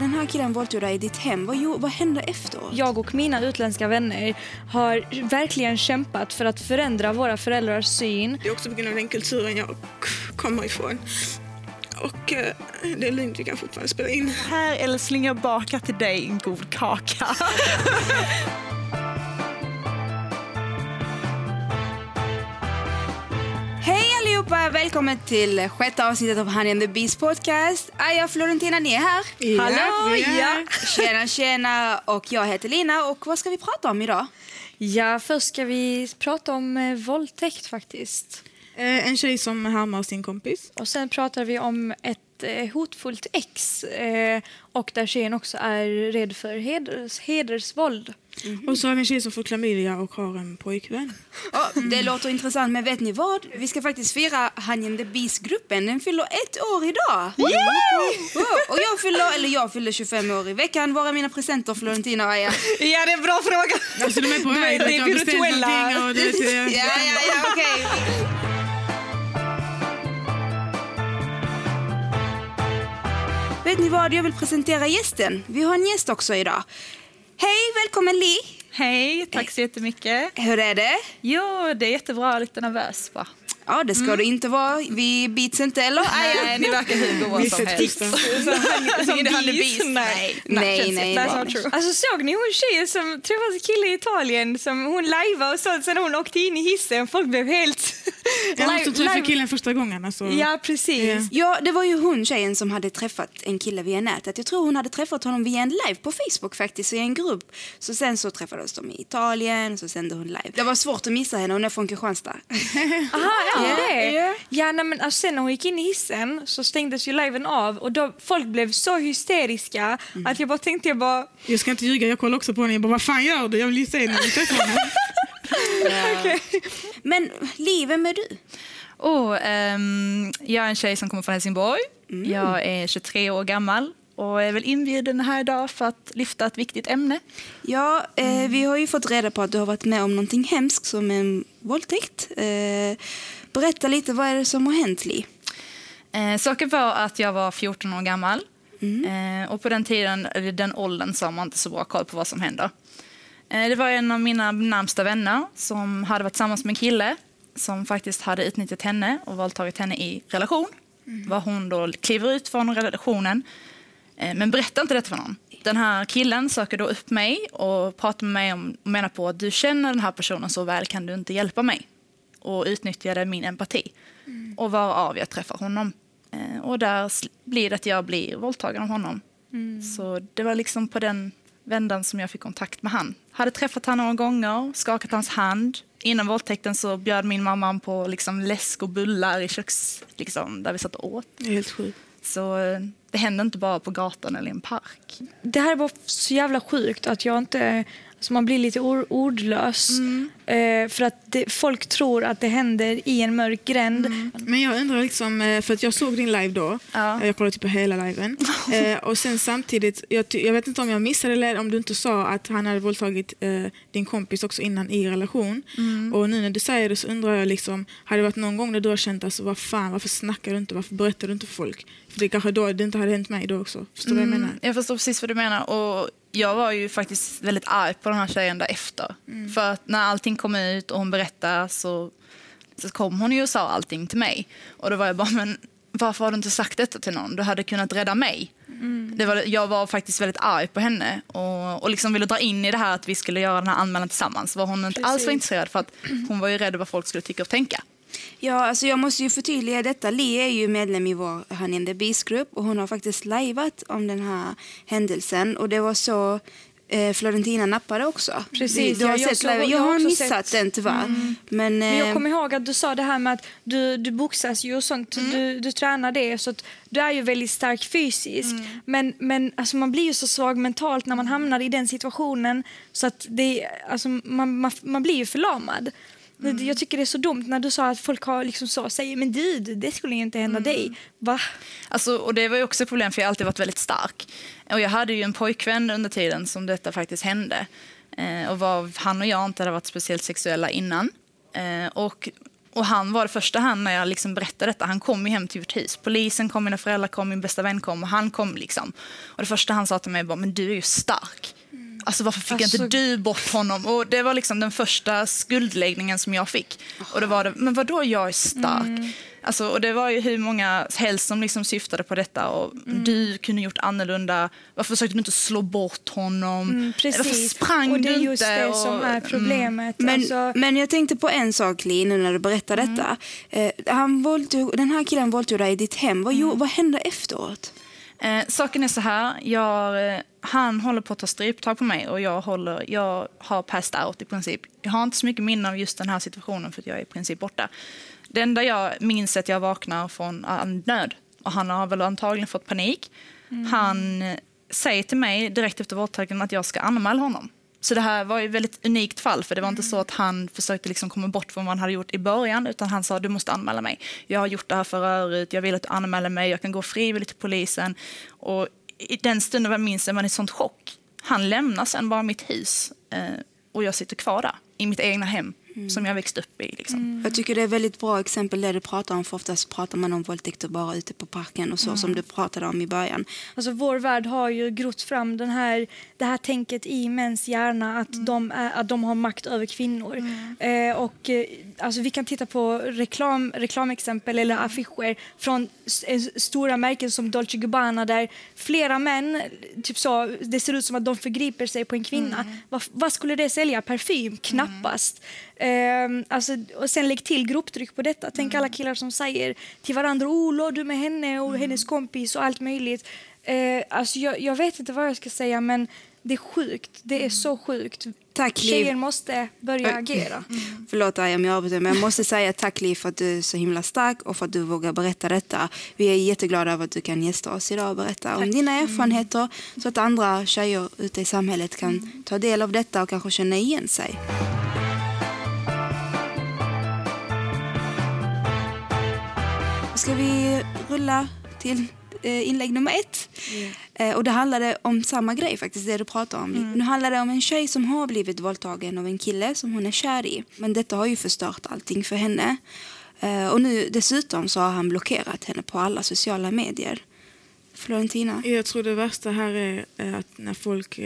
Den här killen våldtog dig i ditt hem. Vad, vad hände efter? Jag och mina utländska vänner har verkligen kämpat för att förändra våra föräldrars syn. Det är också på grund av den kulturen jag kommer ifrån. Och eh, det är lugnt, vi kan fortfarande spela in. Här älskling, jag bakar till dig en god kaka. allihopa! Välkommen till sjätte avsnittet av Honey and the Beast podcast. Aja Florentina, ni är här. Hallå, vi är. Tjena, tjena. Och jag heter Lina. Och vad ska vi prata om idag? Ja, först ska vi prata om eh, våldtäkt faktiskt. Eh, en tjej som härmar sin kompis. Och sen pratar vi om ett eh, hotfullt ex eh, och där tjejen också är rädd för heders, hedersvåld. Och så har vi en tjej som får klamydia och har en pojkvän. Ja, det låter intressant, men vet ni vad? Vi ska faktiskt fira Honey and the Beast-gruppen. Den fyller ett år idag. Wow! Och jag fyller, eller jag fyller 25 år i veckan. Var är mina presenter, Florentina och Aja? ja, det är en bra fråga. Alltså de är på väg. det är virtuella. och det, det, Ja, ja, ja, okej. Vet ni vad? Jag vill presentera gästen. Vi har en gäst också idag. Hej, välkommen Li. Hej, tack så jättemycket. Hur är det? Jo, det är jättebra. Lite nervös bara. Ja, det ska du inte vara. Vi bits inte, eller? Nej, ni verkar hur goa som helst. Som Ingen Honey Beast. Nej, Nej, nej, nej. That's not true. Alltså såg ni hon tjejen som träffade en kille i Italien som hon lajvade och sånt sen hon åkte in i hissen. Folk blev helt... Jag måste Live- träffa live- killen första gången. Alltså. Ja, precis. Ja. Ja, det var ju hon tjejen som hade träffat en kille via nätet. Jag tror hon hade träffat honom via en live på Facebook faktiskt, i en grupp. Så sen så träffades de i Italien, så sände hon live. Det var svårt att missa henne, hon är från Kristianstad. Aha, ja, Ja, det. ja. Ja, nej, men alltså, sen när hon gick in i hissen så stängdes ju liven av och då, folk blev så hysteriska att jag bara tänkte jag bara... Jag ska inte ljuga, jag kollar också på henne. Jag bara, vad fan gör du? Jag vill ju se när vi träffar henne. Men Li, vem är du? Oh, ehm, jag är en tjej som kommer från Helsingborg. Jag är 23 år gammal och är väl inbjuden här idag för att lyfta ett viktigt ämne. Ja, eh, vi har ju fått reda på att du har varit med om någonting hemskt som en våldtäkt. Eh, berätta lite, vad är det som har hänt Li? Eh, saken var att jag var 14 år gammal. Eh, och på den tiden, eller den åldern, så har man inte så bra koll på vad som händer. Eh, det var en av mina närmsta vänner som hade varit tillsammans med en kille som faktiskt hade utnyttjat henne och våldtagit henne i relation. Var hon då kliver ut från relationen, eh, men berättar inte detta för någon. Den här killen söker då upp mig och pratar med mig om, och menar på att du känner den här personen så väl kan du inte hjälpa mig. Och utnyttjade min empati. Och varav jag träffar honom. Eh, och där blir det att jag blir våldtagen av honom. Så det var liksom på den vändan som jag fick kontakt med han. Hade träffat han några gånger, skakat hans hand. Innan våldtäkten så bjöd min mamma på liksom läsk och bullar i köks, liksom, där vi satt och åt. Helt sjukt. Så eh, det hände inte bara på gatan eller i en park. Det här var så jävla sjukt att jag inte... Alltså man blir lite or- ordlös. Eh, för att det, folk tror att det händer i en mörk gränd. Men jag undrar, liksom, eh, för att jag såg din live då. Ja. Eh, Jag kollade typ på hela liven. Eh, och sen samtidigt, jag, jag vet inte om jag missade eller om du inte sa att han hade våldtagit eh, din kompis också innan i relation. Och nu när du säger det så undrar jag, liksom, har det varit någon gång när du har känt alltså, vad fan, varför snackar du inte, varför berättar du inte för folk? För det kanske då det inte hade hänt mig då också. Förstår du vad jag menar? Mm, jag förstår precis vad du menar. Och jag var ju faktiskt väldigt arg på den här tjejen därefter. För att när allting kom ut och hon berättade så, så kom hon ju och sa allting till mig. Och då var jag bara, men varför har du inte sagt detta till någon? Du hade kunnat rädda mig. Det var, jag var faktiskt väldigt arg på henne och, och liksom ville dra in i det här att vi skulle göra den här anmälan tillsammans. Var hon inte alls var intresserad för att hon var ju rädd vad folk skulle tycka och tänka. Ja, alltså jag måste ju förtydliga detta. Li är ju medlem i vår Honey and the Beast-grupp och hon har faktiskt lajvat om den här händelsen. Och det var så eh, Florentina nappade också. Precis, du har ja, jag sett jag Jag har missat sett- den tyvärr. Men, Men eh, jag kommer ihåg att du sa det här med att du, du boxas ju och sånt. Du, du tränar det så att du är ju väldigt stark fysiskt. Men, men alltså man blir ju så svag mentalt när man hamnar i den situationen så att det, alltså man, man, man blir ju förlamad. Det- Jag tycker det är så dumt när du sa att folk har liksom så, säger men du, det skulle inte hända dig. Va? Alltså, och det var ju också ett problem för jag har alltid varit väldigt stark. Och jag hade ju en pojkvän under tiden som detta faktiskt hände. Eh, och var, han och jag inte hade varit speciellt sexuella innan. Eh, och, och han var det första han när jag liksom berättade detta. Han kom ju hem till vårt hus. Polisen kom, mina föräldrar kom, min bästa vän kom och han kom liksom. Och det första han sa till mig var, men du är ju stark. Alltså varför fick Alltså- inte du bort honom? Och det var liksom den första skuldläggningen som jag fick. Och det var det, men vadå jag är stark? Alltså, och det var ju hur många helst som liksom syftade på detta. Och Du kunde gjort annorlunda. Varför försökte du inte slå bort honom? Mm, Varför precis. sprang och det är just det och, som är problemet. Men, alltså, men jag tänkte på en sak Li, nu när du berättar detta. Eh, han våldtog, den här killen våldtog dig i ditt hem. Vad, gjorde- vad hände efteråt? Eh, saken är så här, jag, eh, han håller på att ta stryptag på mig och jag, håller, jag har passed out i princip. Jag har inte så mycket minne av just den här situationen för att jag är i princip borta. Det enda jag minns är att jag vaknar från en nöd och han har väl antagligen fått panik. Han eh, säger till mig direkt efter våldtäkten att jag ska anmäla honom. Så det här var ju ett väldigt unikt fall för det var inte så att han försökte liksom komma bort från vad han hade gjort i början utan han sa du måste anmäla mig. Jag har gjort det här förut, jag vill att du anmäler mig, jag kan gå frivilligt till polisen. Och i den stunden var jag minns man i sånt chock. Han lämnar sen bara mitt hus eh, och jag sitter kvar där i mitt egna hem som jag växte upp i. Liksom. Jag tycker det är väldigt bra exempel det du pratar om. För oftast pratar man om våldtäkter bara ute på parken och så som du pratade om i början. Alltså vår värld har ju grott fram den här, det här tänket i mäns hjärna att, de, är, att de har makt över kvinnor. Eh, och, eh, alltså vi kan titta på reklam, reklamexempel eller affischer från s- eh, stora märken som Dolce Gabbana där flera män, typ så, det ser ut som att de förgriper sig på en kvinna. Vad, vad skulle det sälja? Parfym? Knappast. Ehm, alltså, och sen lägg till grupptryck på detta. Tänk alla killar som säger till varandra oh, låg du med henne och hennes kompis och allt möjligt. Eh, alltså, jag, jag vet inte vad jag ska säga men det är sjukt. Det är så sjukt. Tack, Liv. Tjejer måste börja agera. Förlåt Arja om jag avbryter men jag måste säga tack Liv för att du är så himla stark och för att du vågar berätta detta. Vi är jätteglada över att du kan gästa oss idag och berätta om dina erfarenheter så att andra tjejer ute i samhället kan ta del av detta och kanske känna igen sig. Ska vi rulla till eh, inlägg nummer ett? Eh, och det handlade om samma grej faktiskt, det du pratar om. Nu handlar det om en tjej som har blivit våldtagen av en kille som hon är kär i. Men detta har ju förstört allting för henne. Eh, och nu dessutom så har han blockerat henne på alla sociala medier. Florentina? Jag tror det värsta här är att när folk,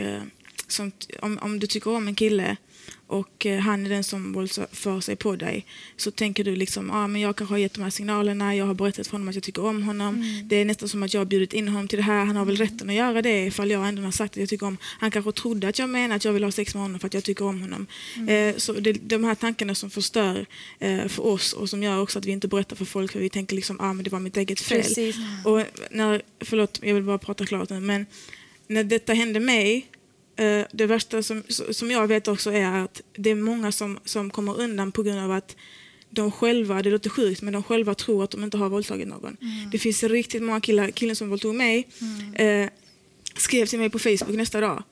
som, om, om du tycker om en kille och eh, han är den som våldför sig på dig så tänker du liksom ah, men jag kanske har gett de här signalerna, jag har berättat för honom att jag tycker om honom. Det är nästan som att jag har bjudit in honom till det här. Han har väl rätten att göra det ifall jag ändå har sagt att jag tycker om Han kanske trodde att jag menar att jag vill ha sex med honom för att jag tycker om honom. Eh, så det, de här tankarna som förstör eh, för oss och som gör också att vi inte berättar för folk för vi tänker liksom ah, men det var mitt eget fel. Precis. Och när, förlåt, jag vill bara prata klart nu, men när detta hände mig, det värsta som, som jag vet också är att det är många som, som kommer undan på grund av att de själva, det låter sjukt, men de själva tror att de inte har våldtagit någon. Det finns riktigt många killar, killen som våldtog mig eh, skrev till mig på Facebook nästa dag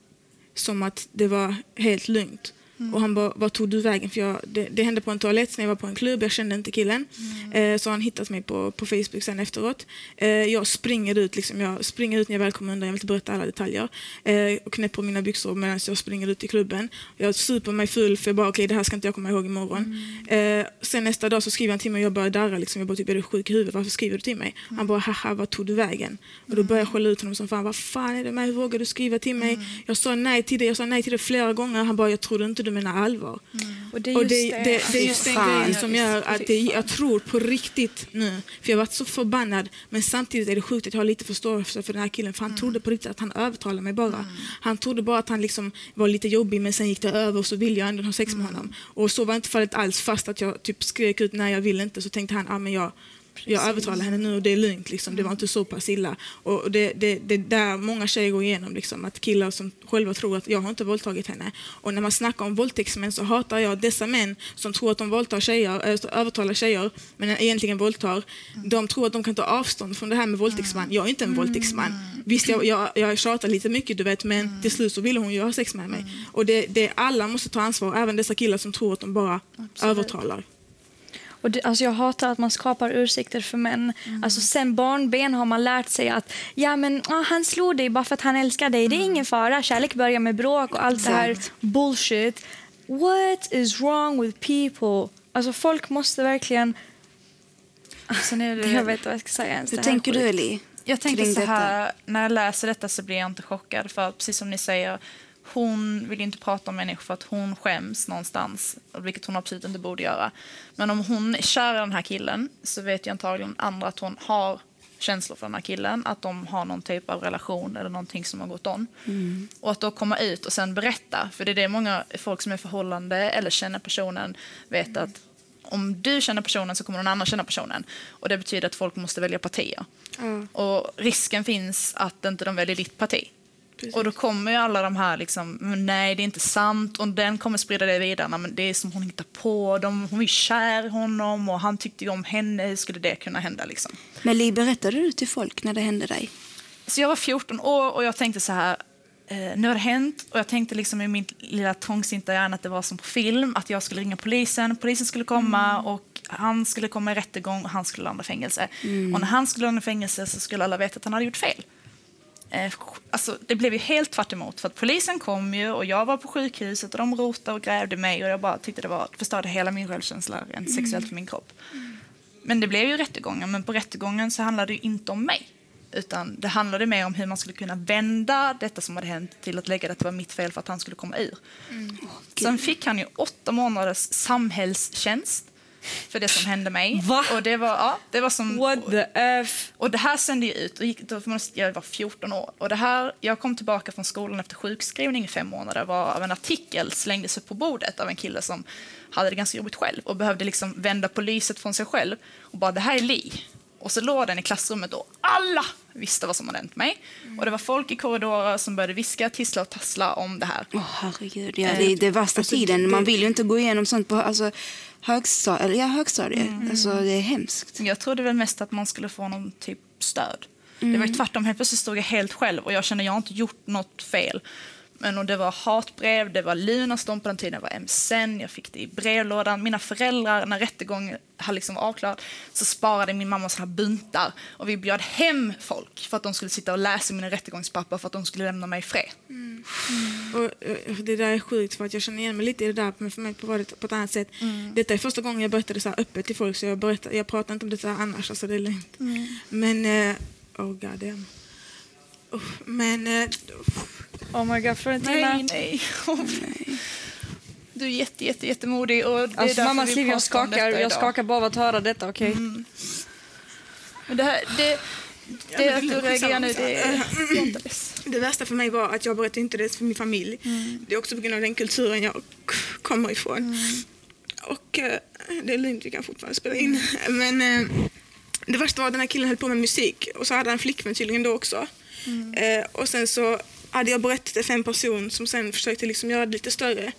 som att det var helt lugnt. Och han bara, vad tog du vägen? För jag, det, det hände på en toalett när jag var på en klubb, jag kände inte killen. Eh, så han hittat mig på, på Facebook sen efteråt. Eh, jag springer ut, liksom, jag springer ut när jag väl kommer undan, jag vill inte berätta alla detaljer. Eh, och knäpper mina byxor medan jag springer ut i klubben. Jag super mig full för jag bara, okej det här ska inte jag komma ihåg imorgon. Eh, sen nästa dag så skriver han till mig och jag börjar darra, liksom, jag bara typ, är du sjuk i huvudet? Varför skriver du till mig? Han bara, haha vad tog du vägen? Och då börjar jag skälla ut honom som fan, vad fan är det med, hur vågar du skriva till mig? Jag sa nej till det, jag sa nej till det flera gånger. Han bara, jag trodde inte du menar allvar. Och det är Och just det, det, det är just den grejen. som gör att det, jag tror på riktigt nu, för jag har varit så förbannad, men samtidigt är det sjukt att jag har lite förståelse för den här killen, för han trodde på riktigt att han övertalade mig bara. Han trodde bara att han liksom var lite jobbig, men sen gick det över och så ville jag ändå ha sex med honom. Och så var inte fallet alls, fast att jag typ skrek ut nej jag vill inte, så tänkte han, ah, men jag, jag övertalar henne nu och det är lugnt. Liksom. Det var inte så pass illa. Och det, det, det är där många tjejer går igenom. Liksom, att killar som själva tror att jag har inte våldtagit henne. Och när man snackar om våldtäktsmän så hatar jag dessa män som tror att de våldtar tjejer, äh, övertalar tjejer men egentligen våldtar. De tror att de kan ta avstånd från det här med våldtäktsman. Jag är inte en våldtäktsman. Visst, jag, jag, jag tjatar lite mycket du vet men till slut så ville hon ju ha sex med mig. Och det, det, alla måste ta ansvar, även dessa killar som tror att de bara övertalar. Och det, alltså jag hatar att man skapar ursäkter för män. Mm. Alltså sen barnben har man lärt sig att ja, men, ah, han slog dig bara för att han älskar dig. Det är ingen fara. Kärlek börjar med bråk och allt det här Exakt. bullshit. What is wrong with people? Alltså folk måste verkligen... Sen är det, Jag vet inte vad jag ska säga ens. Hur tänker du. Eli? Jag tänker så detta? här, när jag läser detta så blir jag inte chockad. För precis som ni säger, hon vill inte prata om människor för att hon skäms någonstans. Vilket hon absolut inte borde göra. Men om hon är kär i den här killen så vet ju antagligen andra att hon har känslor för den här killen. Att de har någon typ av relation eller någonting som har gått on. Och att då komma ut och sen berätta. För det är det många folk som är förhållande eller känner personen vet att om du känner personen så kommer någon annan känna personen. Och det betyder att folk måste välja partier. Och risken finns att inte de väljer ditt parti. Och då kommer ju alla de här liksom, "Men nej det är inte sant och den kommer sprida det vidare. "Nej, Men det är som hon hittar på, de, hon är kär i honom och han tyckte ju om henne, hur skulle det kunna hända liksom? Men Li, berättade du till folk när det hände dig? Så jag var 14 år och jag tänkte så här, eh, nu har det hänt och jag tänkte liksom i min lilla trångsinta hjärna att det var som på film, att jag skulle ringa polisen, polisen skulle komma och han skulle komma i rättegång och han skulle landa i fängelse. Och när han skulle landa i fängelse så skulle alla veta att han hade gjort fel. Eh, Alltså, det blev ju helt tvärt emot, för att polisen kom ju och jag var på sjukhuset och de rotade och grävde mig och jag bara tyckte det var, förstörde hela min självkänsla rent sexuellt för min kropp. Men det blev ju rättegången, men på rättegången så handlade det inte om mig. Utan det handlade mer om hur man skulle kunna vända detta som hade hänt till att lägga det att det var mitt fel för att han skulle komma ur. Sen fick han ju åtta månaders samhällstjänst för det som hände mig. Va? Och det var, ja, det var som... What the F? Och det här sände ju ut, och gick, då jag var 14 år. Och det här, jag kom tillbaka från skolan efter sjukskrivning i fem månader var av en artikel slängdes upp på bordet av en kille som hade det ganska jobbigt själv och behövde liksom vända på lyset från sig själv och bara det här är Li. Och så låg den i klassrummet och alla visste vad som hade hänt mig. Och det var folk i korridorer som började viska, tissla och tassla om det här. Åh herregud, ja, det är det värsta tiden. Man vill ju inte gå igenom sånt på alltså, högstadiet. Ja, högstadiet. Alltså, det är hemskt. Jag trodde väl mest att man skulle få någon typ stöd. Det var ju tvärtom, helt plötsligt stod jag helt själv och jag kände jag har inte gjort något fel. Men och det var hatbrev, det var Lunarstorm på den tiden, det var MSN, jag fick det i brevlådan. Mina föräldrar, när rättegången hade liksom var avklarad, så sparade min mamma så här buntar och vi bjöd hem folk för att de skulle sitta och läsa mina rättegångspapper för att de skulle lämna mig i fred. Och, eh, det där är sjukt för att jag känner igen mig lite i det där men för mig var det på ett annat sätt. Detta är första gången jag berättade så här öppet till folk så jag, berättar, jag pratar inte om detta annars, alltså det är lugnt. Men, eh, oh god damn. Men, eh, Oh my god, Florentina. Nej, nej. Du är jätte, jätte, jättemodig och det är Alltså därför mammas liv, jag skakar. Jag skakar bara av att höra detta, okej? Men det, här, det, det men att du är reagerar nu, det är är less. det värsta för mig var att jag berättade inte det för min familj. Det är också på grund av den kulturen jag kommer ifrån. Och eh, det är lugnt, vi kan fortfarande spela in. Men eh, det värsta var att den här killen höll på med musik och så hade han flickvän tydligen då också. Eh, och sen så hade jag berättat det för en person som sen försökte liksom göra det lite större.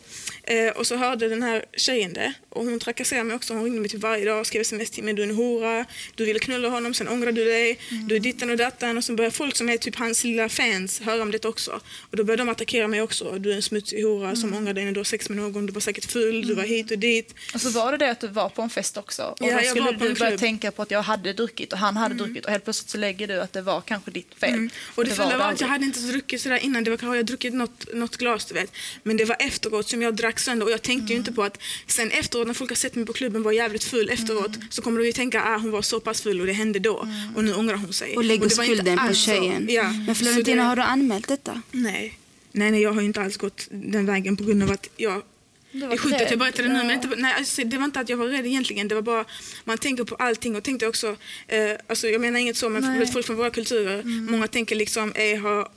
Eh, och så hörde den här tjejen det och hon trakasserade mig också. Hon ringde mig typ varje dag och skrev sms till mig. Du är en hora, du ville knulla honom, sen ångrar du dig, du är ditten och dattan. Och så började folk som är typ hans lilla fans höra om det också. Och då började de attackera mig också. Du är en smutsig hora som ångrar dig när du har sex med någon. Du var säkert full, du var hit och dit. Och så var det det att du var på en fest också. Och Ja, då skulle du börja tänka på att jag hade druckit och han hade druckit och helt plötsligt så lägger du att det var kanske ditt fel. Mm. Och det, fulla var att jag hade inte druckit sådär innan. Det var kanske jag druckit något, något glas du vet. Men det var efteråt som jag drack sönder och jag tänkte ju inte på att sen efteråt när folk har sett mig på klubben vara jävligt full efteråt så kommer de ju tänka att ah, hon var så pass full och det hände då och nu ångrar hon sig. Och lägger det var skulden på tjejen. Ja. Men Så Florentina, det- har du anmält detta? Nej. nej, nej jag har inte alls gått den vägen på grund av att jag det var är sjukt att jag berättade nu, ja. men inte, nej, alltså, det var inte att jag var rädd egentligen. Det var bara, man tänker på allting och tänkte också, eh, alltså, jag menar inget så, men Nej. folk från våra kulturer, många tänker liksom, har, har,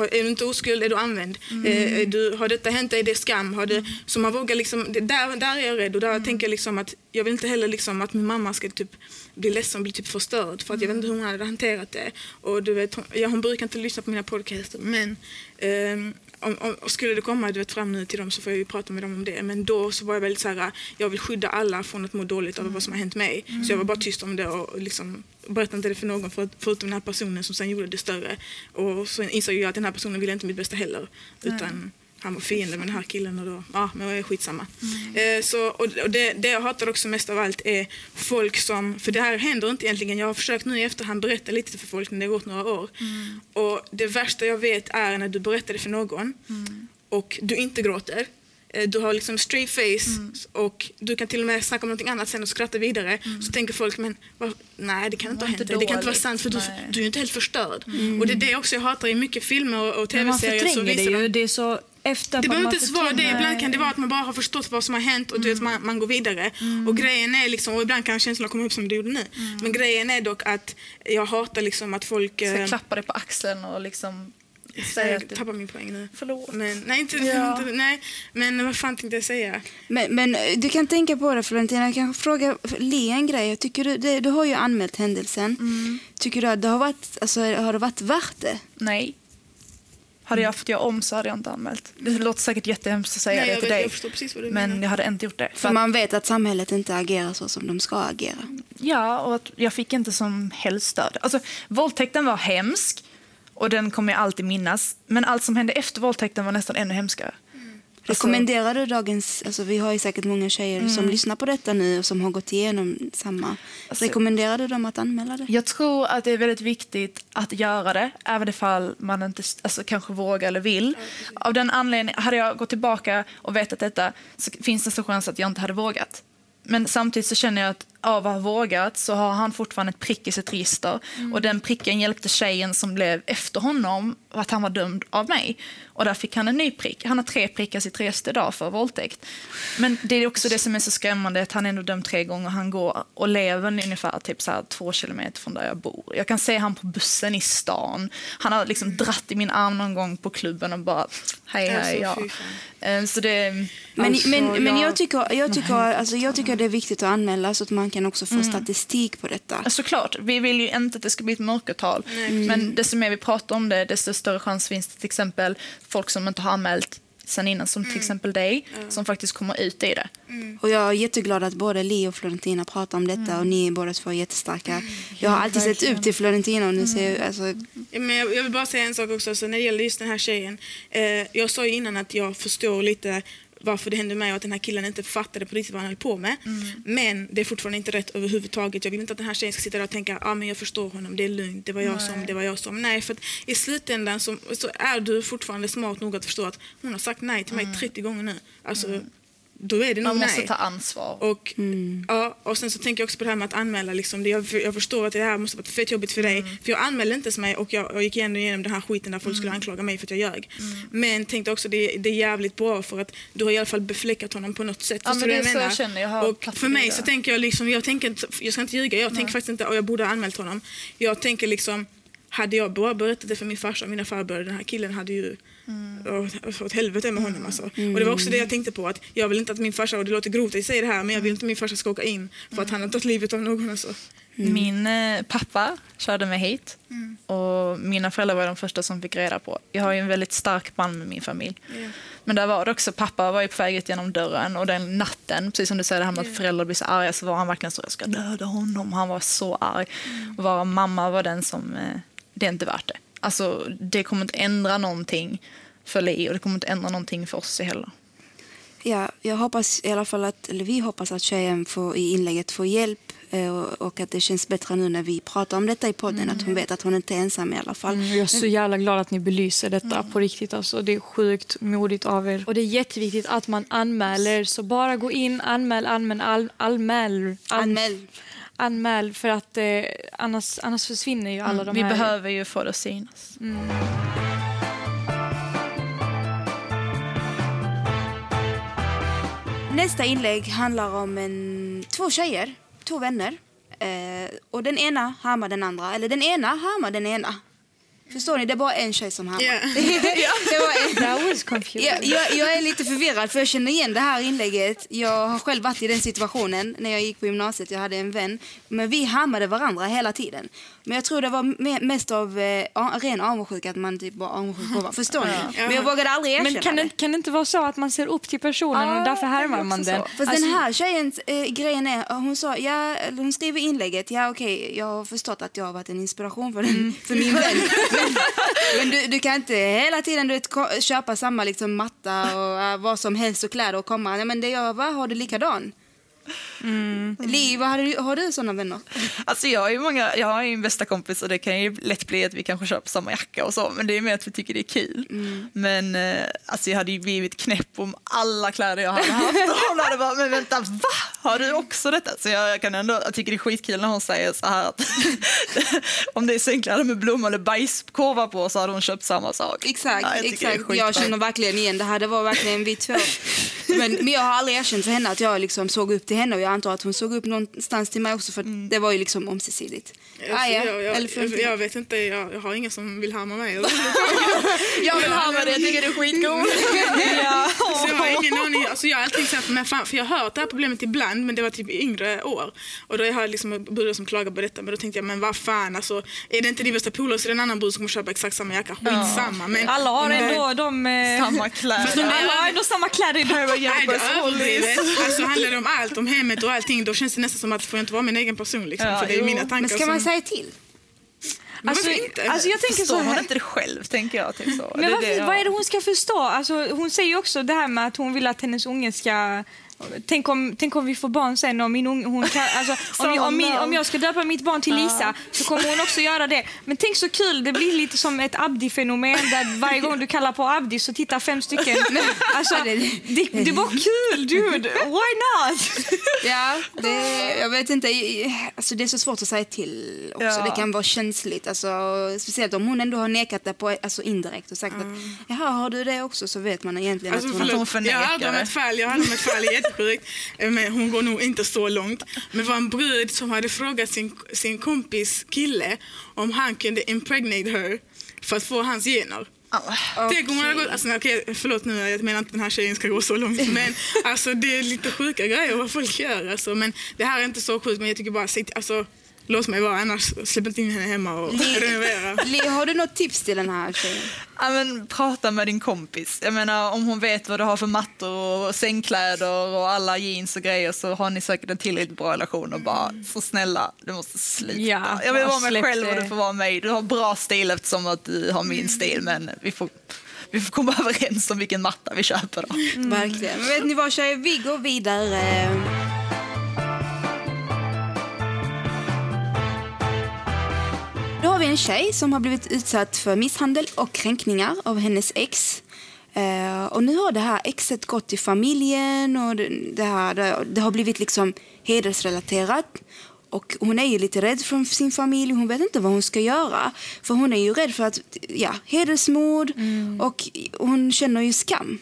är du inte oskuld är du använd. Eh, är du, har detta hänt dig, det är skam. Har det, Så man vågar liksom, det, där, där är jag rädd och där tänker jag liksom att jag vill inte heller liksom att min mamma ska typ bli ledsen och bli typ förstörd för att jag vet inte hur hon hade hanterat det. Och du vet, hon, ja, hon brukar inte lyssna på mina podcaster men ehm, om, om, skulle det komma du vet, fram nu till dem så får jag ju prata med dem om det. Men då så var jag väldigt så här, jag vill skydda alla från att må dåligt över vad som har hänt mig. Så jag var bara tyst om det och liksom berättade inte det för någon för, förutom den här personen som sen gjorde det större. Och så insåg jag att den här personen ville inte mitt bästa heller. Utan han var fiende med den här killen och då, ja men det är skitsamma. Eh, så, och, och det, det jag hatar också mest av allt är folk som, för det här händer inte egentligen, jag har försökt nu i efterhand berätta lite för folk när det har gått några år. Och det värsta jag vet är när du berättar det för någon och du inte gråter. Eh, Du har liksom straight face och du kan till och med snacka om någonting annat sen och skratta vidare. Så tänker folk, men vad, nej det kan inte Var ha hänt. Det kan inte vara sant för du, du är ju inte helt förstörd. Och det är det också jag hatar i mycket filmer och, och Men man tv-serier. så förtränger det ju. Det är så efter det behöver inte vara det. Ibland kan det vara att man bara har förstått vad som har hänt och du vet, man, man går vidare. Och grejen är liksom, och ibland kan känslorna komma upp som det gjorde nu. Men grejen är dock att jag hatar liksom att folk... Ska eh, klappa dig på axeln och liksom säga att jag tappar min poäng nu. Förlåt. Men, nej, inte, Ja. inte, nej, men vad fan tänkte jag säga? Men, men eh, du kan tänka på det Florentina. Jag kan fråga Le en grej. Tycker du, det, du har ju anmält händelsen. Tycker du att det har varit, alltså, har det varit värt det? Nej. Hade jag fått göra om så hade jag inte anmält. Det låter säkert jättehemskt att säga Nej, det jag, till vet, dig. jag förstår precis vad du Men menar. jag hade inte gjort det. För För att, man vet att samhället inte agerar så som de ska agera. ja, och att jag fick inte som helst stöd. Alltså, våldtäkten var hemsk och den kommer jag alltid minnas. Men allt som hände efter våldtäkten var nästan ännu hemskare. Rekommenderar du dagens, alltså vi har ju säkert många tjejer som lyssnar på detta nu och som har gått igenom samma. Alltså- Rekommenderar du dem att anmäla det? Jag tror att det är väldigt viktigt att göra det, även ifall man inte alltså, kanske vågar eller vill. Av den anledningen, hade jag gått tillbaka och vetat detta så finns det en stor chans att jag inte hade vågat. Men samtidigt så känner jag att av att ha vågat så har han fortfarande ett prick i sitt register. Och den pricken hjälpte tjejen som blev efter honom att han var dömd av mig. Och där fick han en ny prick. Han har tre prickar sitt register idag för våldtäkt. Men det är också det som är så skrämmande att han är ändå dömd tre gånger. Han går och lever ungefär typ så här två kilometer från där jag bor. Jag kan se han på bussen i stan. Han har liksom dratt i min arm någon gång på klubben och bara hej hej. Alltså, Ja. fy fan. Eh, Så det, Men, alltså, men, men jag- tycker, jag, tycker, alltså, jag tycker det är viktigt att anmäla så att man kan också få statistik på detta. Såklart, vi vill ju inte att det ska bli ett mörkertal. Men desto mer vi pratar om det, desto större chans finns det till exempel folk som inte har anmält sen innan, som till exempel dig, som faktiskt kommer ut i det. Och jag är jätteglad att både Li och Florentina pratar om detta och ni är båda två jättestarka. Jag har alltid sett upp till Florentina och nu ser jag, alltså, Ja, Men jag, jag vill bara säga en sak också, så när det gäller just den här tjejen. Eh, jag sa ju innan att jag förstår lite varför det hände mig och att den här killen inte fattade på riktigt vad han höll på med. Men det är fortfarande inte rätt överhuvudtaget. Jag vill inte att den här tjejen ska sitta där och tänka ah, men jag förstår honom, det är lugnt, det var jag som, det var jag som. Nej, för i slutändan så, så är du fortfarande smart nog att förstå att hon har sagt nej till mig 30 gånger nu. Alltså, då är det nog Man måste nej. ta ansvar. Och, ja, och sen så tänker jag också på det här med att anmäla. Liksom. Det, jag, jag förstår att det här måste vara fett jobbigt för dig. För jag anmälde inte mig och jag, jag gick ändå igenom den här skiten där folk skulle anklaga mig för att jag ljög. Men tänkte också det, det är jävligt bra för att du har i alla fall befläckat honom på något sätt. Ja, men det är så jag känner. Jag och för mig så tänker jag liksom, jag tänker inte, jag ska inte ljuga, jag tänker faktiskt inte, och jag borde ha anmält honom. Jag tänker liksom, hade jag bara berättat det för min farsa och mina farbröder, den här killen hade ju mm. fått helvete med honom alltså. Och det var också det jag tänkte på, att jag vill inte att min farsa, och det låter grovt att säger det här, men jag vill inte att min farsa ska åka in för att han har tagit livet av någon alltså. Min eh, pappa körde mig hit och mina föräldrar var de första som fick reda på. Jag har ju en väldigt stark band med min familj. Men där var det också, pappa var ju på väg ut genom dörren och den natten, precis som du säger det här med att föräldrar blir så arga, så var han verkligen så, jag ska döda honom. Han var så arg. Och vara mamma var den som, eh, det är inte värt det. Alltså det kommer inte ändra någonting för Li och det kommer inte ändra någonting för oss heller. ja, jag hoppas i alla fall att, eller vi hoppas att tjejen får, i inlägget får hjälp eh, och, och att det känns bättre nu när vi pratar om detta i podden, att hon vet att hon inte är ensam i alla fall. Mm, Jag är så jävla glad att ni belyser detta på riktigt. Alltså, det är sjukt modigt av er. Och det är jätteviktigt att man anmäler. Så bara gå in, anmäl, anmäl, anmäl. all- Anmäl. Anmäl för att eh, annars, annars försvinner ju alla de Vi här... behöver ju få det att synas. Nästa inlägg handlar om en, två tjejer, två vänner. Eh, och den ena harmar den andra, eller den ena harmar den ena. Förstår ni? Det är bara en tjej som härmar. Ja. det var en. That was confusing. Jag, jag, jag är lite förvirrad för jag känner igen det här inlägget. Jag har själv varit i den situationen när jag gick på gymnasiet. Jag hade en vän. Men vi härmade varandra hela tiden. Men jag tror det var me- mest av eh, ren avundsjuka att man typ var avundsjuk på varandra. Förstår ni? Men jag vågade aldrig erkänna Men kan det, kan det inte vara så att man ser upp till personen och därför härmar man den? Fast Alltså, den här tjejens eh, grejen är, hon sa, ja, hon skrev i inlägget, ja okej, jag har förstått att jag har varit en inspiration för, den, för min vän. Men, du, du kan inte hela tiden du vet, köpa samma liksom, matta och uh, vad som helst och kläder och komma, Nej, men det jag va, har du likadan? Li, vad har, du, har du sådana vänner? Alltså jag har ju många, jag har ju en bästa kompis och det kan ju lätt bli att vi kanske köper samma jacka och så, men det är mer att vi tycker det är kul. Men eh, alltså jag hade ju blivit knäpp om alla kläder jag hade haft och hon hade bara, men vänta, va? Har du också detta? Så jag, jag kan ändå, jag tycker det är skitkul när hon säger så här att om det är sängkläder med blommor eller bajskorvar på så hade hon köpt samma sak. Exakt, Ja, jag exakt. jag känner verkligen igen det här. Det var verkligen vi två. Men, men jag har aldrig erkänt för henne att jag liksom såg upp till henne och jag antar att hon såg upp någonstans till mig också för Mm. det var ju liksom ömsesidigt. Alltså, Ah, ja. jag, jag, Eller för- jag, jag vet inte, jag, jag har ingen som vill härma mig. Jag vill med det, jag tycker det är skitcoolt. Så jag har ingen aning. Alltså jag har alltid sagt, men fan, för jag har hört det här problemet ibland, men det var typ i yngre år. Och då har jag liksom brudar som klagar på detta, men då tänkte jag, men vad fan, alltså, är det inte din bästa polare så är det en annan brud som kommer köpa exakt samma jacka. Skitsamma. Men, alla har ändå de... eh, Samma kläder. Alla har ändå samma kläder i Nej, det är överdrivet. Alltså handlar det om allt, om hemmet och allting, då känns det nästan som att får jag inte vara min egen person liksom, Ja, för det är jo. mina tankar Men ska man som... säga till? Alltså, inte? alltså jag tänker så Förstår hon här. inte det själv, tänker jag. Typ så. Men Det är varför, det jag- vad är det hon ska förstå? Alltså, hon säger ju också det här med att hon vill att hennes unge ska... Tänk om, tänk om vi får barn sen och min unge, hon kan, alltså, om, jag, om, min, om jag ska döpa mitt barn till Lisa så kommer hon också göra det. Men tänk så kul, det blir lite som ett Abdi-fenomen där varje gång du kallar på Abdi så tittar fem stycken. Alltså, det, det var kul dude, why not? Ja, det, jag vet inte. Alltså det är så svårt att säga till också. Ja. Det kan vara känsligt. Alltså, speciellt om hon ändå har nekat det på, alltså indirekt och sagt att jaha, har du det också så vet man egentligen Alltså, att hon... förlåt, hon jag hade förnekar om ett fall, jag hade om ett fall jättesjukt, Eh, men hon går nog inte så långt. Men var en brud som hade frågat sin, sin kompis kille om han kunde impregnate her för att få hans gener. Tänk om hon hade gått, alltså, okej, förlåt nu, jag menar inte att den här tjejen ska gå så långt, men alltså, det är lite sjuka grejer vad folk gör. Alltså, men det här är inte så sjukt, men jag tycker bara, alltså, låt mig vara, annars släpp inte in henne hemma och renovera. Li, har du något tips till den här tjejen? Ja, men, prata med din kompis. Jag menar, om hon vet vad du har för mattor och sängkläder och alla jeans och grejer så har ni säkert en tillräckligt bra relation och bara, så snälla, du måste sluta. Ja, jag vill vara mig själv och du får vara mig. Du har bra stil eftersom att du har min stil men vi får, vi får komma överens om vilken matta vi köper då. Verkligen. Men vet ni vad tjejer, vi går vidare. Vi en tjej som har blivit utsatt för misshandel och kränkningar av hennes ex. Eh, och nu har det här exet gått till familjen och det, det, här, det, det har blivit liksom hedersrelaterat. Och hon är ju lite rädd för sin familj, hon vet inte vad hon ska göra. För hon är ju rädd för att, ja, hedersmord och hon känner ju skam.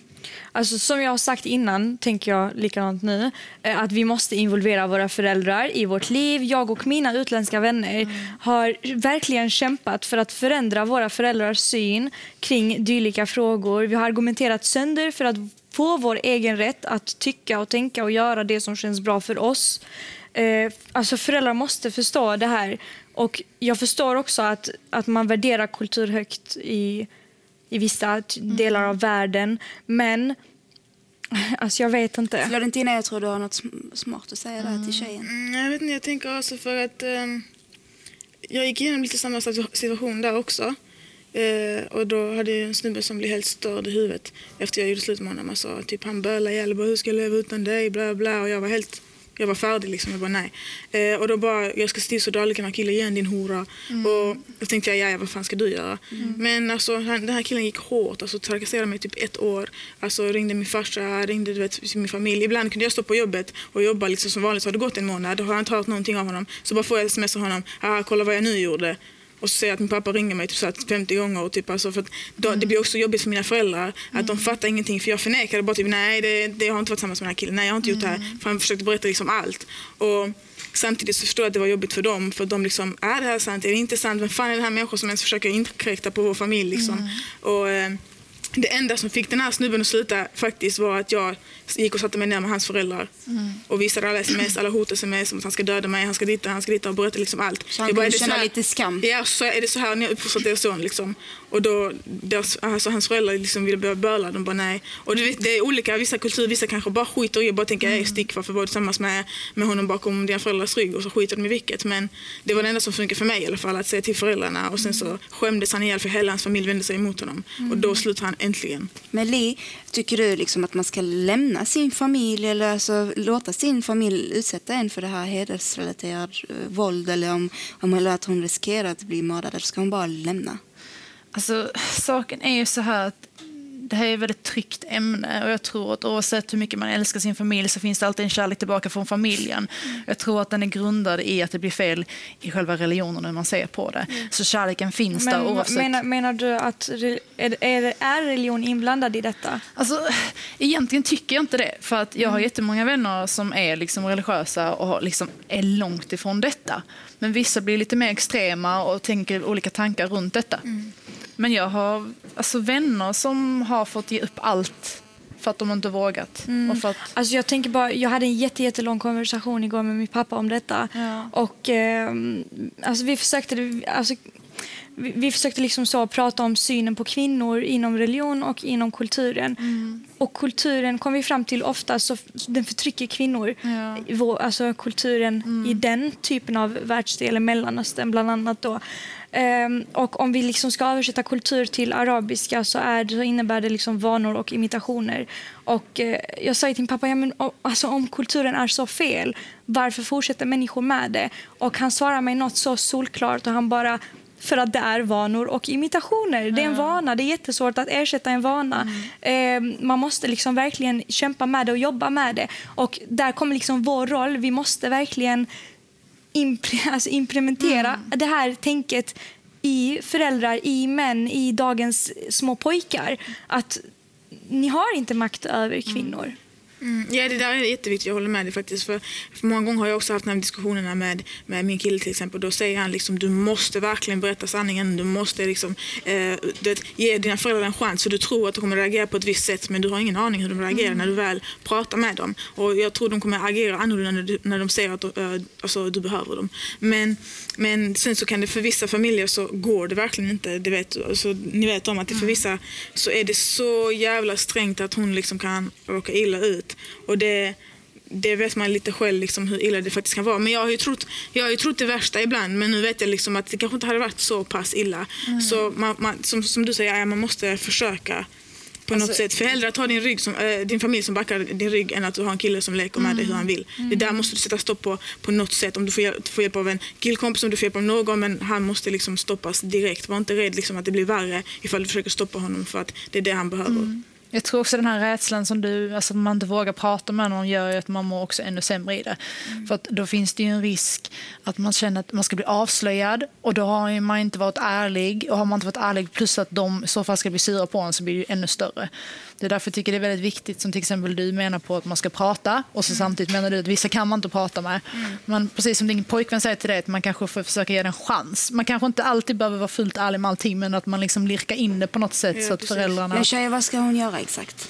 Alltså, som jag har sagt innan, tänker jag likadant nu, eh, att vi måste involvera våra föräldrar i vårt liv. Jag och mina utländska vänner har verkligen kämpat för att förändra våra föräldrars syn kring dylika frågor. Vi har argumenterat sönder för att få vår egen rätt att tycka och tänka och göra det som känns bra för oss. Eh, alltså föräldrar måste förstå det här. Och jag förstår också att, att man värderar kultur högt i i vissa delar av världen. Men alltså jag vet inte. Florentina, jag tror du har något sm- smart att säga där till tjejen. Mm, jag vet inte, jag tänker också för att ehm, jag gick igenom lite samma situ- situation där också. Eh, och då hade jag en snubbe som blev helt störd i huvudet efter jag gjorde slut med honom. Alltså, typ, han bölade ihjäl hur ska jag leva utan dig? Bla, bla. Och jag var helt jag var färdig liksom. Jag bara nej. Eh, och då bara, jag ska se till så dålig kan kille igen din hora. Och då tänkte jag, ja, vad fan ska du göra? Men alltså han, den här killen gick hårt, alltså trakasserade mig typ ett år. Alltså ringde min farsa, ringde du vet, min familj. Ibland kunde jag stå på jobbet och jobba liksom som vanligt. Så har det gått en månad, då har jag inte hört någonting av honom. Så bara får jag sms av honom, ah, kolla vad jag nu gjorde. Och så jag att min pappa ringer mig typ så här 50 gånger. Och typ alltså för att då, det blir också jobbigt för mina föräldrar. Att de fattar ingenting. För jag förnekade bara typ nej, det, det, jag har inte varit tillsammans med den här killen. Nej, jag har inte gjort det här. För han försökte berätta liksom allt. Och samtidigt så förstår jag att det var jobbigt för dem. För de liksom, är det här sant? Är det inte sant? Vem fan är det här människor som ens försöker inkräkta på vår familj? Liksom? Och, eh, det enda som fick den här snubben att sluta faktiskt var att jag gick och satte mig ner med hans föräldrar och visade alla sms, alla hot-sms om att han ska döda mig, han ska ditta, han ska ditta och berättade liksom allt. Så han kunde känna här- lite skam. Ja, så är det så här ni har uppfostrat er son liksom. Och då, deras, alltså, hans föräldrar liksom ville börja böla, de bara nej. Och du vet, det är olika, vissa kulturer, vissa kanske bara skiter i och bara tänker mm. stick varför var du tillsammans med, med honom bakom dina föräldrars rygg och så skiter de i vilket. Men det var det enda som funkar för mig i alla fall, att säga till föräldrarna och sen så skämdes han ihjäl för hela hans familj vände sig emot honom. Och då slutade han äntligen. Men Li, tycker du liksom att man ska lämna sin familj eller alltså låta sin familj utsätta en för det här hedersrelaterad eh, våld eller om, om eller att hon riskerar att bli mördad? Ska hon bara lämna? Alltså, saken är ju så här att det här är ett väldigt tryggt ämne och jag tror att oavsett hur mycket man älskar sin familj så finns det alltid en kärlek tillbaka från familjen. Jag tror att den är grundad i att det blir fel i själva religionen när man ser på det. Så kärleken finns där Men oavsett. menar, menar du att är, är, är religion inblandad i detta? Alltså, egentligen tycker jag inte det. För att jag har Mm. jättemånga vänner som är liksom religiösa och liksom är långt ifrån detta. Men vissa blir lite mer extrema och tänker olika tankar runt detta. Mm. Men jag har alltså, vänner som har fått ge upp allt för att de inte vågat. Mm. Och för att, Alltså jag tänker bara, jag hade en jätte, jättelång konversation igår med min pappa om detta. Ja. Och ehm, alltså vi försökte, alltså, vi, vi försökte liksom så prata om synen på kvinnor inom religion och inom kulturen. Mm. Och kulturen kom vi fram till ofta så den förtrycker kvinnor. Ja. Vår, alltså kulturen i den typen av världsdel, Mellanöstern bland annat då. Ehm, och om vi liksom ska översätta kultur till arabiska så, är det, så innebär det liksom vanor och imitationer. Och eh, jag sa till min pappa, ja, men, o- alltså, om kulturen är så fel, varför fortsätter människor med det? Och han svarar mig något så solklart och han bara för att det är vanor och imitationer. Det är en vana. Det är jättesvårt att ersätta en vana. Eh, man måste liksom verkligen kämpa med det och jobba med det. Och där kommer liksom vår roll. Vi måste verkligen impre- alltså implementera det här tänket i föräldrar, i män, i dagens små pojkar. Att ni har inte makt över kvinnor. Mm, ja, det där är jätteviktigt. Jag håller med dig faktiskt. För, för många gånger har jag också haft de här diskussionerna med, med min kille till exempel. Då säger han liksom, du måste verkligen berätta sanningen. Du måste liksom, eh, du vet, ge dina föräldrar en chans. För du tror att de kommer reagera på ett visst sätt men du har ingen aning hur de reagerar när du väl pratar med dem. Och jag tror de kommer agera annorlunda när, du, när de säger att eh, alltså, du behöver dem. Men, men sen så kan det för vissa familjer så går det verkligen inte. Det vet, alltså, ni vet om att det för vissa så är det så jävla strängt att hon liksom kan råka illa ut. Och det, det vet man lite själv liksom hur illa det faktiskt kan vara. Men jag har ju trott, jag har ju trott det värsta ibland men nu vet jag liksom att det kanske inte hade varit så pass illa. Så man, man, som, som du säger, man måste försöka på något sätt. För hellre att ha din, rygg som, äh, din familj som backar din rygg än att du har en kille som leker med dig hur han vill. Det där måste du sätta stopp på på något sätt. Om du får, hjälp, får hjälp av en killkompis, om du får hjälp av någon men han måste liksom stoppas direkt. Var inte rädd liksom, att det blir värre ifall du försöker stoppa honom för att det är det han behöver. Jag tror också den här rädslan som du, alltså att man inte vågar prata med någon gör att man mår också ännu sämre i det. För att då finns det ju en risk att man känner att man ska bli avslöjad och då har man inte varit ärlig och har man inte varit ärlig plus att de i så fall ska bli sura på en så blir det ju ännu större. Det är därför jag tycker det är väldigt viktigt som till exempel du menar på att man ska prata och så samtidigt menar du att vissa kan man inte prata med. Men precis som din pojkvän säger till dig att man kanske får försöka ge den en chans. Man kanske inte alltid behöver vara fullt ärlig med allting men att man liksom lirkar in det på något sätt Ja, så att precis. föräldrarna... Men tjejer, vad ska hon göra exakt?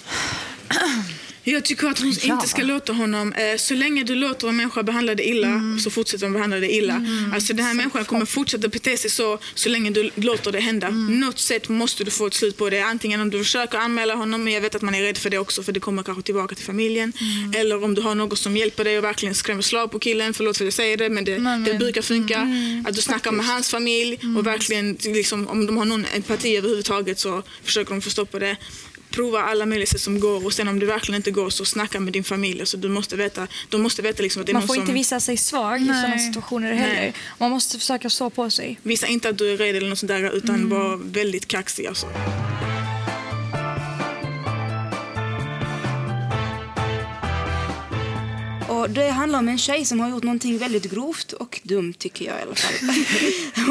Jag tycker att hon Ja. inte ska låta honom, eh, så länge du låter en människa behandla dig illa så fortsätter de behandla dig illa. Alltså den här människan kommer fortsätta bete sig så, så länge du låter det hända. Något sätt måste du få ett slut på det. Antingen om du försöker anmäla honom, men jag vet att man är rädd för det också för det kommer kanske tillbaka till familjen. Eller om du har någon som hjälper dig och verkligen skrämmer slag på killen, förlåt för att jag säger det men det, men- det brukar funka. Att du snackar med hans familj och verkligen, liksom, om de har någon empati överhuvudtaget så försöker de få stopp på det prova alla möjliga sätt som går och sen om det verkligen inte går så snacka med din familj. Alltså, du måste veta, de måste veta liksom att det är Man någon får som... inte visa sig svag i Nej. sådana situationer heller. Nej. Man måste försöka stå på sig. Visa inte att du är rädd eller något sånt där utan var väldigt kaxig. Alltså. Och det handlar om en tjej som har gjort någonting väldigt grovt och dumt tycker jag i alla fall.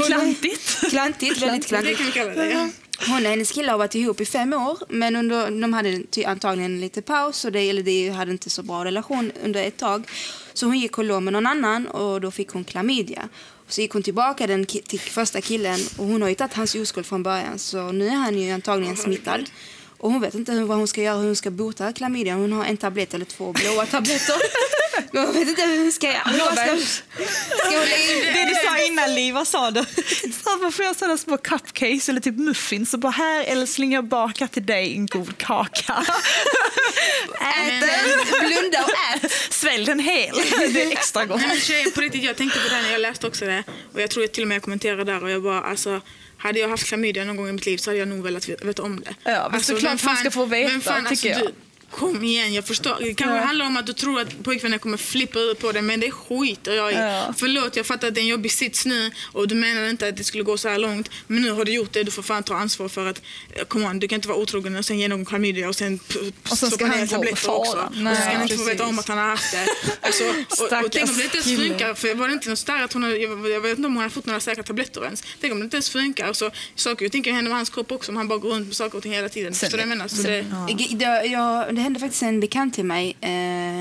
Klantigt. Klantigt, väldigt Det klantigt. kan vi kalla det. Ja. Hon och hennes kille har varit ihop i fem år men under, de hade antagligen lite paus och det, eller de hade inte så bra relation under ett tag. Så hon gick och låg med någon annan och då fick hon klamydia. Så gick hon tillbaka den till första killen och hon har ju tagit hans oskuld från början så nu är han ju antagligen smittad. Och hon vet inte vad hon ska göra, hur hon ska bota klamydia. Hon har en tablett eller två blåa tabletter. Men hon vet inte hur hon ska göra. Hon Ska, ska hon lägga in Liv, vad sa du? Så med flera sådana små cupcakes eller typ muffins och bara här älskling jag bakar till dig en god kaka. Ät den! blunda och ät. Svälj den hel. Det är extra gott. Nej, men tjejer, på riktigt, jag tänkte på det när jag läste också det. Och jag tror jag till och med jag kommenterade där och jag bara alltså hade jag haft klamydia någon gång i mitt liv så hade jag nog velat veta- om det. Ja, men såklart vem man ska få veta, vem fan, tycker jag. Du, kom igen, jag förstår. Det kanske Ja. handlar om att du tror att pojkvännen kommer flippa ut på det men det skiter jag i. Ja. Förlåt, jag fattar att det är en jobbig sits nu och du menar inte att det skulle gå så här långt. Men nu har du gjort det, du får fan ta ansvar för att, eh, come on, du kan inte vara otrogen och sen ge någon klamydia och sen, Och sen ska han tabletter och också. fara. och så ska han Nej, inte få veta om att han har haft det. Alltså, och, och tänk om det inte ens funkar, för var det inte något där att hon jag, jag vet inte om hon hade fått några säkra tabletter ens. Tänk om det inte ens funkar. Så, saker och ting kan hända med hans kropp också om han bara går runt med saker och ting hela tiden. Förstår du vad jag menar? Så det, G- Det, jag, det hände faktiskt en bekant till mig eh,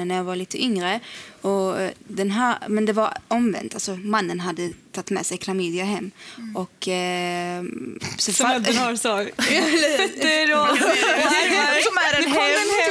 när jag var lite yngre. Och eh, den här, men det var omvänt. Alltså, mannen hade tagit med sig klamydia hem. Och, eh, så Som Ebben har så. Fötter och... Som är den hem.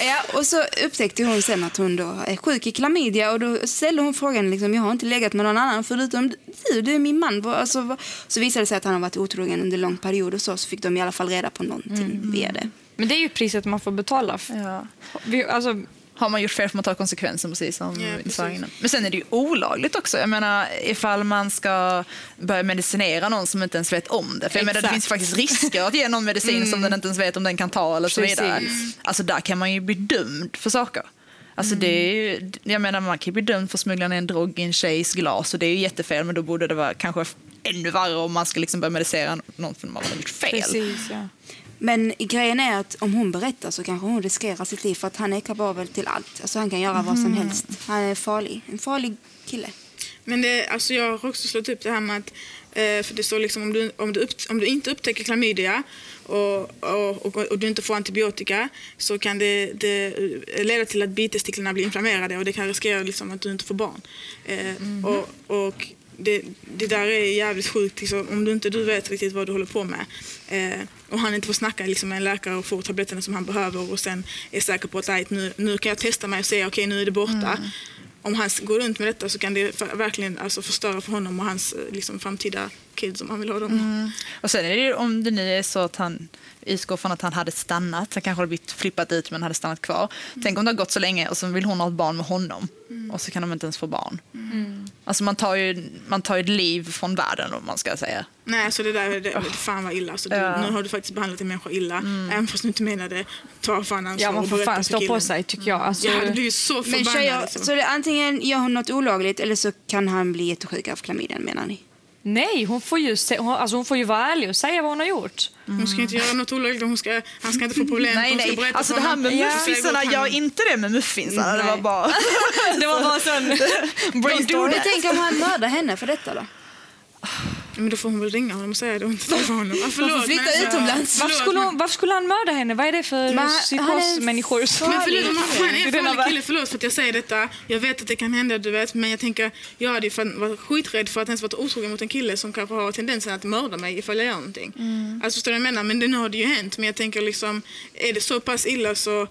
Ja, och så upptäckte hon sen att hon då är sjuk i klamydia och då ställde hon frågan liksom, jag har inte legat med någon annan förutom du, du är min man. Alltså, så visade det sig att han har varit otrogen under lång period och så, så fick de i alla fall reda på någonting via det. Men det är ju priset man får betala. Ja. Vi, alltså, Har man gjort fel får man ta konsekvensen precis som Ja, precis. Men sen är det ju olagligt också. Jag menar ifall man ska börja medicinera någon som inte ens vet om det. För jag menar, det finns faktiskt risker att ge någon medicin som den inte ens vet om den kan ta eller så vidare. Precis. Alltså där kan man ju bli dömd för saker. Alltså det är ju, jag menar man kan ju bli dömd för att smuggla ner en drog i en tjejs glas och det är ju jättefel men då borde det vara kanske ännu värre om man ska liksom börja medicera någon för att man har gjort fel. precis, ja. Men grejen är att om hon berättar så kanske hon riskerar sitt liv för att han är kapabel till allt. Alltså han kan göra vad som helst. Han är farlig. En farlig kille. Men det, alltså jag har också slått upp det här med att eh, för det står liksom om du, om du, upp, om du inte upptäcker klamydia och, och, och, och du inte får antibiotika så kan det, det eh, leda till att bitestickorna blir inflammerade och det kan riskera liksom att du inte får barn. Eh, och, och det, det där är jävligt sjukt liksom, om du inte du vet riktigt vad du håller på med eh, och han inte får snacka liksom, med en läkare och få tabletterna som han behöver och sen är säker på att "Nej, nu, nu kan jag testa mig och se okej nu är det borta. Om han går runt med detta så kan det verkligen alltså, förstöra för honom och hans eh, liksom, framtida kids om han vill ha dem. Och sen är det ju, om det nu är så att han utgår från att han hade stannat, han kanske hade blivit flippat ut men hade stannat kvar. Tänk om det har gått så länge och så vill hon ha ett barn med honom och så kan de inte ens få barn. Alltså man tar, ju, man tar ju ett liv från världen om man ska säga. Nej, alltså det där det, det, fan vad illa. Alltså, du, Ja. Nu har du faktiskt behandlat en människa illa. Även fast du inte menade ta fan ansvar ja, man får fan stå på sig tycker jag. Alltså, Jag hade blivit så Men förbannad. tjejer, liksom. så det, antingen gör hon något olagligt eller så kan han bli jättesjuk av klamydian menar ni? Nej, hon får, ju se, hon, alltså, hon får ju vara ärlig och säga vad hon har gjort. Hon ska inte göra något olagligt. Hon ska, han ska inte få problem. Nej, hon ska nej. Alltså det här med muffinsarna, gör inte det med muffinsarna. Det var bara... Det var bara sån Brainstorm. Tänk om han mördar henne för detta då? Men då får hon väl ringa honom och säga det och inte träffa honom. Ah, Hon förlåt, får flytta men alltså- utomlands. Varför skulle, hon, varför skulle han mörda henne? Vad är det för psykosmänniskor? som- Men förlåt, om han, är en farlig kille, förlåt för att jag säger detta. Jag vet att det kan hända, du vet. Men jag tänker, jag hade ju varit skiträdd för att ens varit otrogen mot en kille som kanske har tendensen att mörda mig ifall jag gör någonting. Alltså förstår du vad jag menar? Men det, nu har det ju hänt. Men jag tänker liksom, är det så pass illa så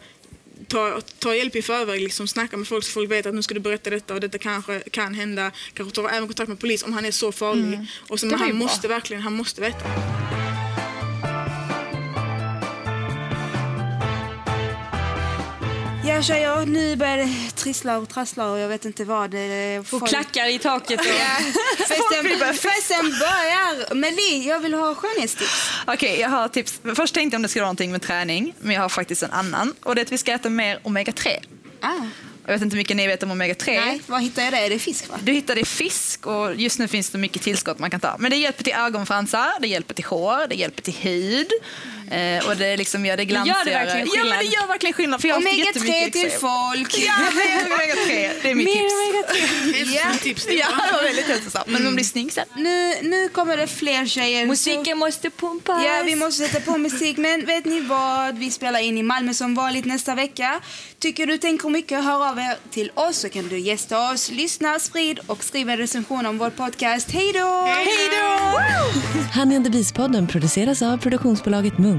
ta, ta hjälp i förväg, liksom, snacka med folk så folk vet att nu ska du berätta detta och detta kanske kan hända. Kanske ta även kontakt med polis om han är så farlig. Och så, men han bra. måste verkligen, han måste veta. Ja tjejer, nu börjar det trissla och trassla och jag vet inte vad. Det, Och folk- klackar i taket. Och... Ja, festen, festen börjar! Men Li, jag vill ha skönhetstips. Okej, jag har tips. Först tänkte jag om det skulle vara någonting med träning, men jag har faktiskt en annan. Och det är att vi ska äta mer omega-3. Ah, Jag vet inte hur mycket ni vet om omega-3. nej, var hittar jag det? Är det fisk va? Du hittar det i fisk och just nu finns det mycket tillskott man kan ta. Men det hjälper till ögonfransar, det hjälper till hår, det hjälper till hud. Eh, och det liksom gör det gör det glansigare. verkligen Ja, men det skillnad? gör verkligen skillnad. För jag har Omega-3 jättemycket till eksem. folk. Ja, mer omega-3. Det är mitt Mer tips. omega-3. Hälsosamt tips. det är Ja, det var väldigt hälsosamt. Men man blir snygg sen. Nu, nu kommer det fler tjejer. Musiken måste pumpas. Ja, vi måste sätta på musik. Men vet ni vad? Vi spelar in i Malmö som vanligt nästa vecka. Tycker du tänker mycket, hör av er till oss så kan du gästa oss, lyssna, sprid och skriva en recension om vår podcast. Hej då! Hej då! Honey and the Beast-podden produceras av produktionsbolaget Munk.